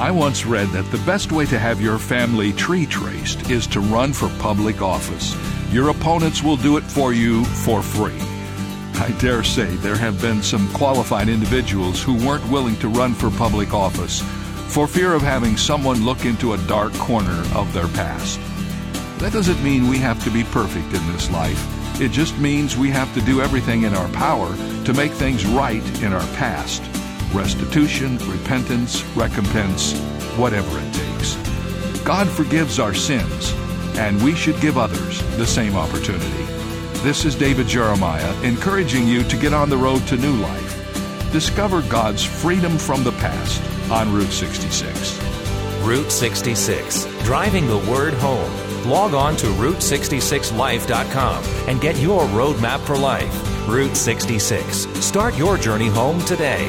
I once read that the best way to have your family tree traced is to run for public office. Your opponents will do it for you for free. I dare say there have been some qualified individuals who weren't willing to run for public office for fear of having someone look into a dark corner of their past. That doesn't mean we have to be perfect in this life. It just means we have to do everything in our power to make things right in our past restitution, repentance, recompense, whatever it takes. God forgives our sins, and we should give others the same opportunity. This is David Jeremiah encouraging you to get on the road to new life. Discover God's freedom from the past on Route 66. Route 66, driving the word home. Log on to Route66Life.com and get your roadmap for life. Route 66. Start your journey home today.